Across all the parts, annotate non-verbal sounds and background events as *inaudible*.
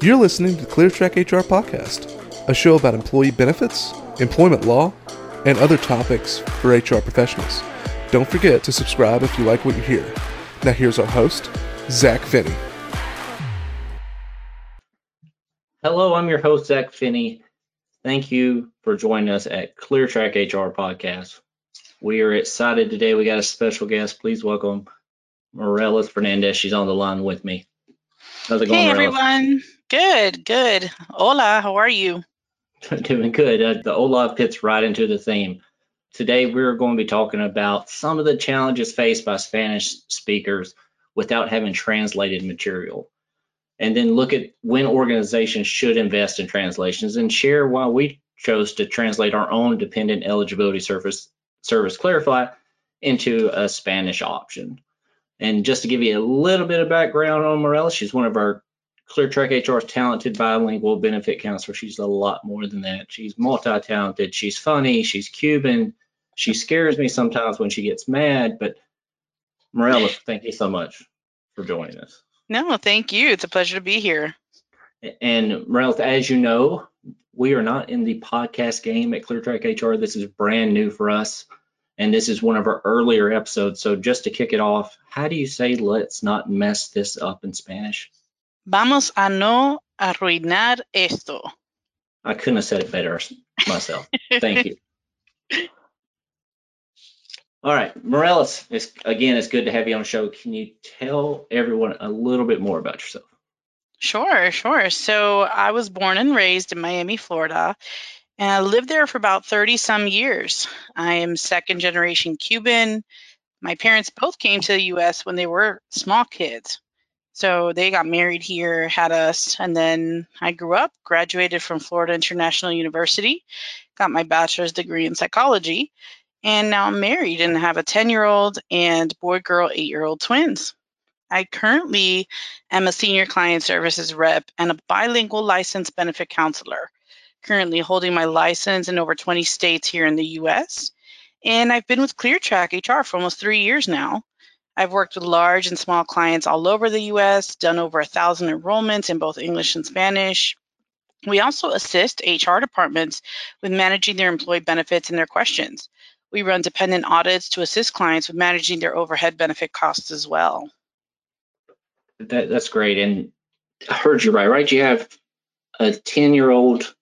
You're listening to ClearTrack HR Podcast, a show about employee benefits, employment law, and other topics for HR professionals. Don't forget to subscribe if you like what you hear. Now, here's our host, Zach Finney. Hello, I'm your host, Zach Finney. Thank you for joining us at ClearTrack HR Podcast. We are excited today. We got a special guest. Please welcome Morelis Fernandez. She's on the line with me. How's it going, Hey, everyone. Good, good. Hola, how are you? *laughs* Doing good. Uh, the hola fits right into the theme. Today, we're going to be talking about some of the challenges faced by Spanish speakers without having translated material. And then look at when organizations should invest in translations and share why we chose to translate our own dependent eligibility service, service Clarify into a Spanish option. And just to give you a little bit of background on Morella, she's one of our Clear ClearTrack HR's talented bilingual benefit counselor. She's a lot more than that. She's multi-talented. She's funny. She's Cuban. She scares me sometimes when she gets mad. But Morella, thank you so much for joining us. No, thank you. It's a pleasure to be here. And Morella, as you know, we are not in the podcast game at Clear ClearTrack HR. This is brand new for us and this is one of our earlier episodes. So just to kick it off, how do you say let's not mess this up in Spanish? Vamos a no arruinar esto. I couldn't have said it better myself. Thank you. All right, Morelis, it's, again, it's good to have you on the show. Can you tell everyone a little bit more about yourself? Sure, sure. So I was born and raised in Miami, Florida, and I lived there for about 30 some years. I am second generation Cuban. My parents both came to the US when they were small kids. So they got married here, had us, and then I grew up, graduated from Florida International University, got my bachelor's degree in psychology, and now I'm married and have a 10 year old and boy girl 8 year old twins. I currently am a senior client services rep and a bilingual licensed benefit counselor currently holding my license in over 20 states here in the US. And I've been with ClearTrack HR for almost three years now. I've worked with large and small clients all over the US, done over a thousand enrollments in both English and Spanish. We also assist HR departments with managing their employee benefits and their questions. We run dependent audits to assist clients with managing their overhead benefit costs as well. That, that's great. And I heard you right, right? You have a 10 year old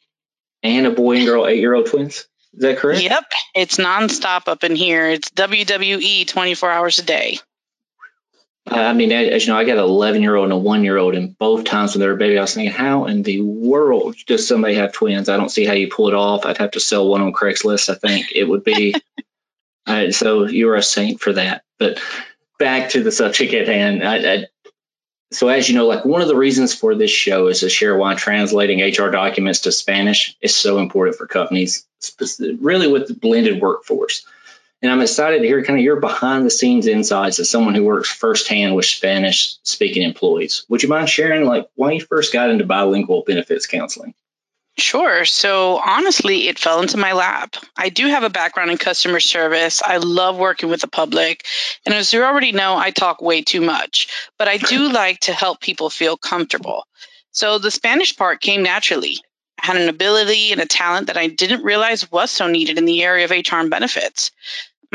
and a boy and girl eight year old twins. Is that correct? Yep. It's nonstop up in here. It's WWE 24 hours a day. I mean, as you know, I got an 11 year old and a one year old, and both times when they were a baby, I was thinking, how in the world does somebody have twins? I don't see how you pull it off. I'd have to sell one on Craigslist. I think it would be. *laughs* uh, so you're a saint for that. But back to the subject at hand. I, I, so as you know, like one of the reasons for this show is to share why translating HR documents to Spanish is so important for companies, really with the blended workforce. And I'm excited to hear kind of your behind the scenes insights as someone who works firsthand with Spanish speaking employees. Would you mind sharing like why you first got into bilingual benefits counseling? Sure. So honestly, it fell into my lap. I do have a background in customer service. I love working with the public. And as you already know, I talk way too much, but I do like to help people feel comfortable. So the Spanish part came naturally. I had an ability and a talent that I didn't realize was so needed in the area of HR and benefits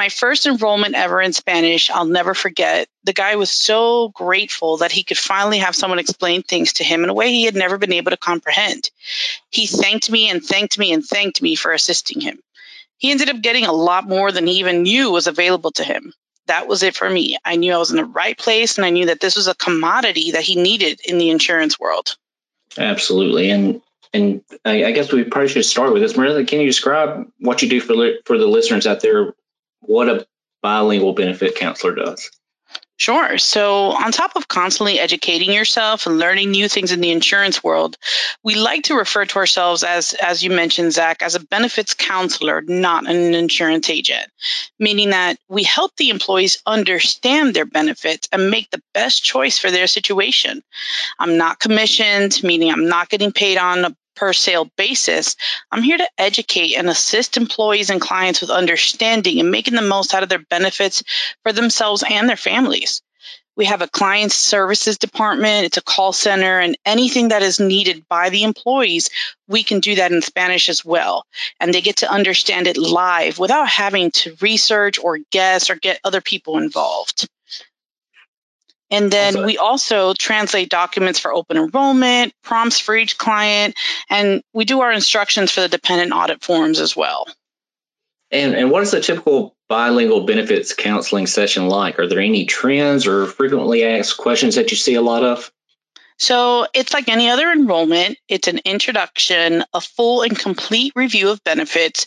my first enrollment ever in Spanish, I'll never forget. The guy was so grateful that he could finally have someone explain things to him in a way he had never been able to comprehend. He thanked me and thanked me and thanked me for assisting him. He ended up getting a lot more than he even knew was available to him. That was it for me. I knew I was in the right place and I knew that this was a commodity that he needed in the insurance world. Absolutely. And and I, guess we probably should start with this. Marissa, can you describe what you do for for the listeners out there what a bilingual benefit counselor does. Sure. So, on top of constantly educating yourself and learning new things in the insurance world, we like to refer to ourselves as, as you mentioned, Zach, as a benefits counselor, not an insurance agent, meaning that we help the employees understand their benefits and make the best choice for their situation. I'm not commissioned, meaning I'm not getting paid on a per sale basis, I'm here to educate and assist employees and clients with understanding and making the most out of their benefits for themselves and their families. We have a client services department, it's a call center, and anything that is needed by the employees, we can do that in Spanish as well. And they get to understand it live without having to research or guess or get other people involved. And then we also translate documents for open enrollment, prompts for each client, and we do our instructions for the dependent audit forms as well. And, and what is the typical bilingual benefits counseling session like? Are there any trends or frequently asked questions that you see a lot of? So it's like any other enrollment. It's an introduction, a full and complete review of benefits,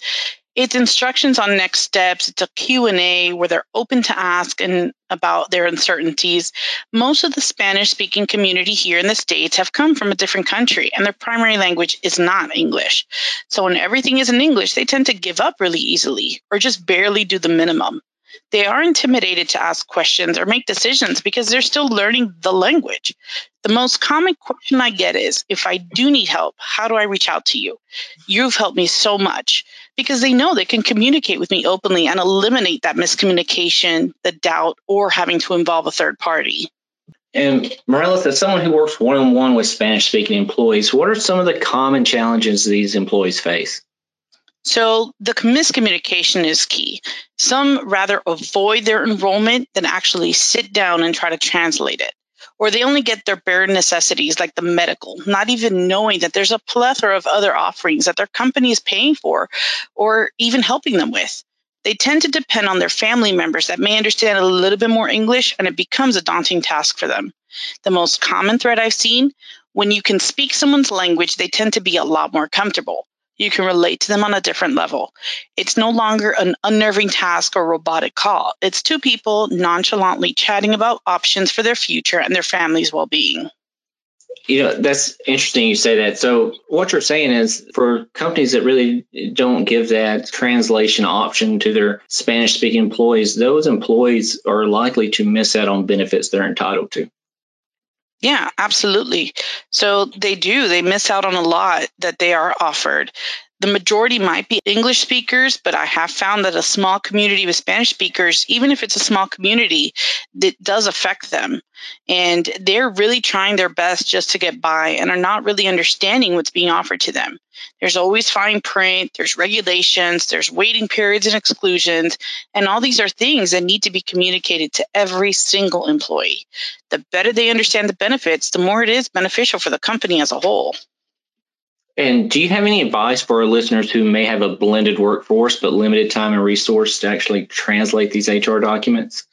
it's instructions on next steps. It's a Q&A where they're open to ask and about their uncertainties. Most of the Spanish speaking community here in the States have come from a different country and their primary language is not English. So when everything is in English, they tend to give up really easily or just barely do the minimum. They are intimidated to ask questions or make decisions because they're still learning the language. The most common question I get is if I do need help, how do I reach out to you? You've helped me so much because they know they can communicate with me openly and eliminate that miscommunication, the doubt, or having to involve a third party. And Morales, as someone who works one on one with Spanish speaking employees, what are some of the common challenges these employees face? So the miscommunication is key. Some rather avoid their enrollment than actually sit down and try to translate it. Or they only get their bare necessities like the medical, not even knowing that there's a plethora of other offerings that their company is paying for or even helping them with. They tend to depend on their family members that may understand a little bit more English and it becomes a daunting task for them. The most common thread I've seen when you can speak someone's language, they tend to be a lot more comfortable. You can relate to them on a different level. It's no longer an unnerving task or robotic call. It's two people nonchalantly chatting about options for their future and their family's well being. You know, that's interesting you say that. So, what you're saying is for companies that really don't give that translation option to their Spanish speaking employees, those employees are likely to miss out on benefits they're entitled to. Yeah, absolutely. So they do, they miss out on a lot that they are offered. The majority might be English speakers, but I have found that a small community with Spanish speakers, even if it's a small community, it does affect them. And they're really trying their best just to get by and are not really understanding what's being offered to them. There's always fine print, there's regulations, there's waiting periods and exclusions, and all these are things that need to be communicated to every single employee. The better they understand the benefits, the more it is beneficial for the company as a whole. And do you have any advice for our listeners who may have a blended workforce but limited time and resource to actually translate these HR documents?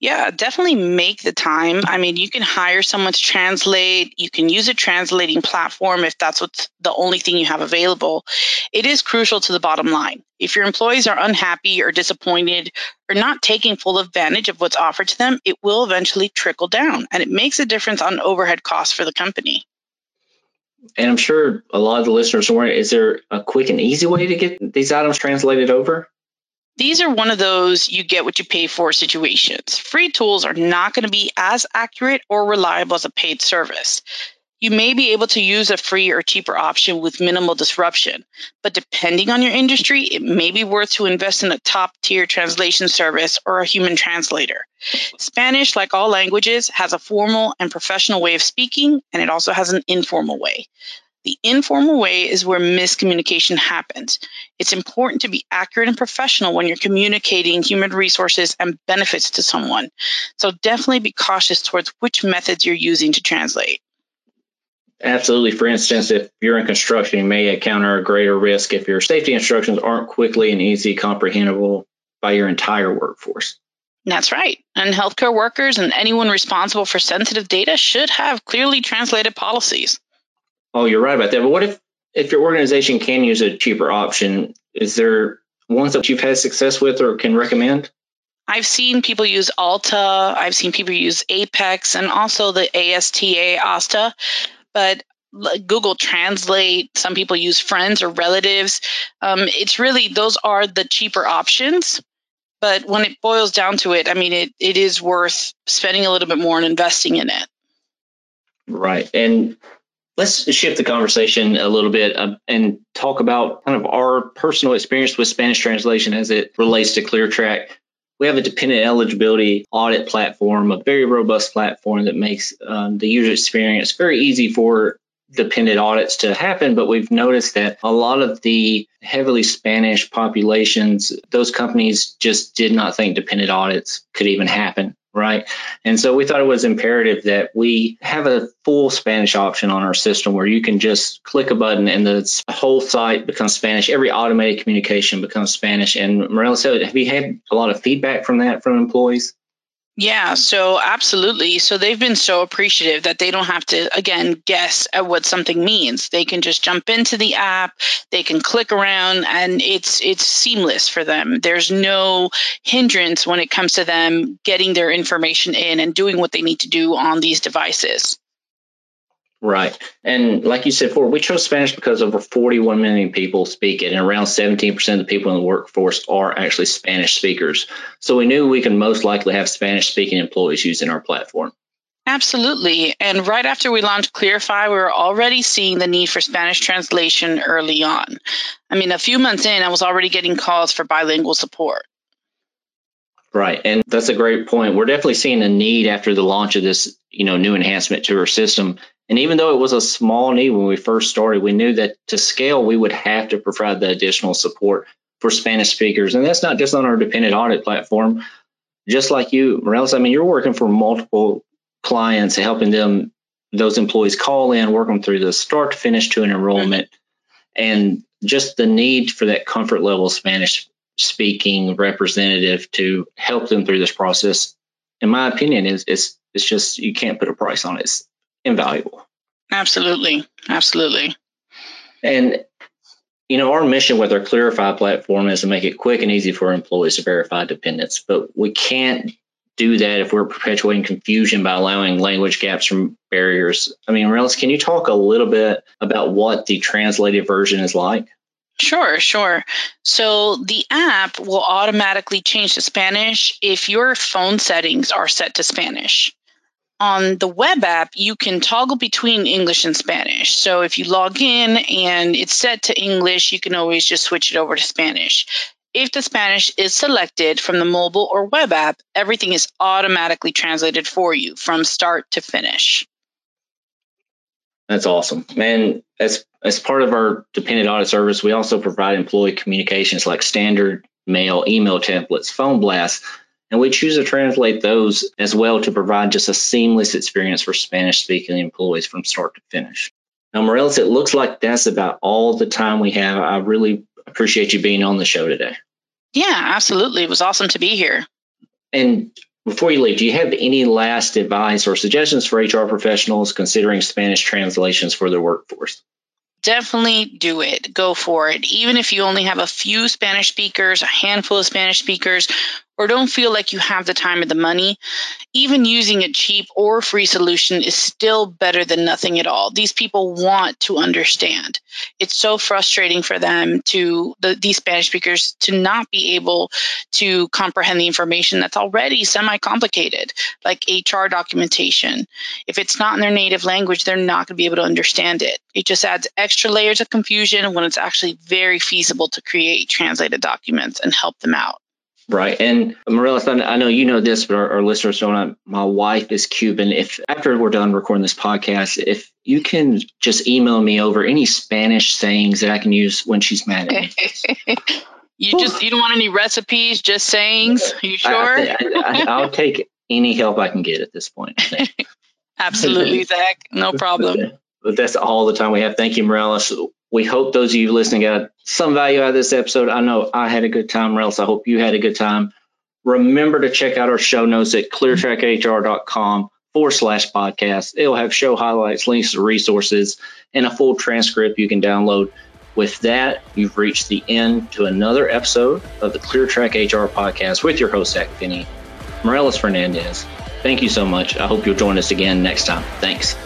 Yeah, definitely make the time. I mean, you can hire someone to translate. You can use a translating platform if that's what's the only thing you have available. It is crucial to the bottom line. If your employees are unhappy or disappointed or not taking full advantage of what's offered to them, it will eventually trickle down and it makes a difference on overhead costs for the company. And I'm sure a lot of the listeners are wondering, is there a quick and easy way to get these items translated over? These are one of those you get what you pay for situations. Free tools are not going to be as accurate or reliable as a paid service. You may be able to use a free or cheaper option with minimal disruption, but depending on your industry, it may be worth to invest in a top tier translation service or a human translator. Spanish, like all languages, has a formal and professional way of speaking, and it also has an informal way. The informal way is where miscommunication happens. It's important to be accurate and professional when you're communicating human resources and benefits to someone. So definitely be cautious towards which methods you're using to translate. Absolutely. For instance, if you're in construction, you may encounter a greater risk if your safety instructions aren't quickly and easy comprehensible by your entire workforce. That's right. And healthcare workers and anyone responsible for sensitive data should have clearly translated policies. Oh, you're right about that. But what if if your organization can use a cheaper option? Is there ones that you've had success with or can recommend? I've seen people use Alta. I've seen people use Apex and also the ASTA ASTA. But Google Translate, some people use friends or relatives. Um, it's really, those are the cheaper options. But when it boils down to it, I mean, it, it is worth spending a little bit more and investing in it. Right. And let's shift the conversation a little bit uh, and talk about kind of our personal experience with Spanish translation as it relates to ClearTrack. We have a dependent eligibility audit platform, a very robust platform that makes um, the user experience very easy for dependent audits to happen. But we've noticed that a lot of the heavily Spanish populations, those companies just did not think dependent audits could even happen right? And so we thought it was imperative that we have a full Spanish option on our system where you can just click a button and the whole site becomes Spanish. Every automated communication becomes Spanish. And Morella said, have you had a lot of feedback from that from employees? Yeah, so absolutely. So they've been so appreciative that they don't have to, again, guess at what something means. They can just jump into the app, they can click around, and it's it's seamless for them. There's no hindrance when it comes to them getting their information in and doing what they need to do on these devices. Right. And like you said before, we chose Spanish because over 41 million people speak it, and around 17% of the people in the workforce are actually Spanish speakers. So we knew we could most likely have Spanish speaking employees using our platform. Absolutely. And right after we launched Clearify, we were already seeing the need for Spanish translation early on. I mean, a few months in, I was already getting calls for bilingual support. Right. And that's a great point. We're definitely seeing a need after the launch of this, you know, new enhancement to our system. And even though it was a small need when we first started, we knew that to scale, we would have to provide the additional support for Spanish speakers. And that's not just on our dependent audit platform. Just like you, Morales, I mean, you're working for multiple clients, helping them, those employees call in, work them through the start to finish to an enrollment. And just the need for that comfort level Spanish speaking representative to help them through this process, in my opinion, is it's it's just you can't put a price on it. It's invaluable. Absolutely, absolutely. And you know, our mission with our Clarify platform is to make it quick and easy for employees to verify dependents, but we can't do that if we're perpetuating confusion by allowing language gaps from barriers. I mean, Relis, can you talk a little bit about what the translated version is like? Sure, sure. So the app will automatically change to Spanish if your phone settings are set to Spanish. On the web app, you can toggle between English and Spanish. So if you log in and it's set to English, you can always just switch it over to Spanish. If the Spanish is selected from the mobile or web app, everything is automatically translated for you from start to finish. That's awesome. And as as part of our dependent audit service, we also provide employee communications like standard mail, email templates, phone blasts, and we choose to translate those as well to provide just a seamless experience for Spanish speaking employees from start to finish. Now, Morales, it looks like that's about all the time we have. I really appreciate you being on the show today. Yeah, absolutely. It was awesome to be here. And before you leave, do you have any last advice or suggestions for HR professionals considering Spanish translations for their workforce? definitely do it. Go for it. Even if you only have a few Spanish speakers, a handful of Spanish speakers, or don't feel like you have the time or the money, even using a cheap or free solution is still better than nothing at all. These people want to understand. It's so frustrating for them to the, these Spanish speakers to not be able to comprehend the information that's already semi-complicated, like HR documentation. If it's not in their native language, they're not going to be able to understand it. It just adds extra layers of confusion when it's actually very feasible to create translated documents and help them out. Right. And Morales, I know you know this, but our, our listeners don't. My wife is Cuban. If after we're done recording this podcast, if you can just email me over any Spanish sayings that I can use when she's mad at me. *laughs* you just you don't want any recipes, just sayings. Are you sure? I, will take any help I can get at this point. *laughs* Absolutely, Zach. No problem. But that's all the time we have. Thank you, Morales we hope those of you listening got some value out of this episode. I know I had a good time, or else I hope you had a good time. Remember to check out our show notes at cleartrackhr.com forward slash podcast. It'll have show highlights, links to resources, and a full transcript you can download. With that, you've reached the end to another episode of the ClearTrack HR podcast with your host, Zach Finney, Morales Fernandez. Thank you so much. I hope you'll join us again next time. Thanks.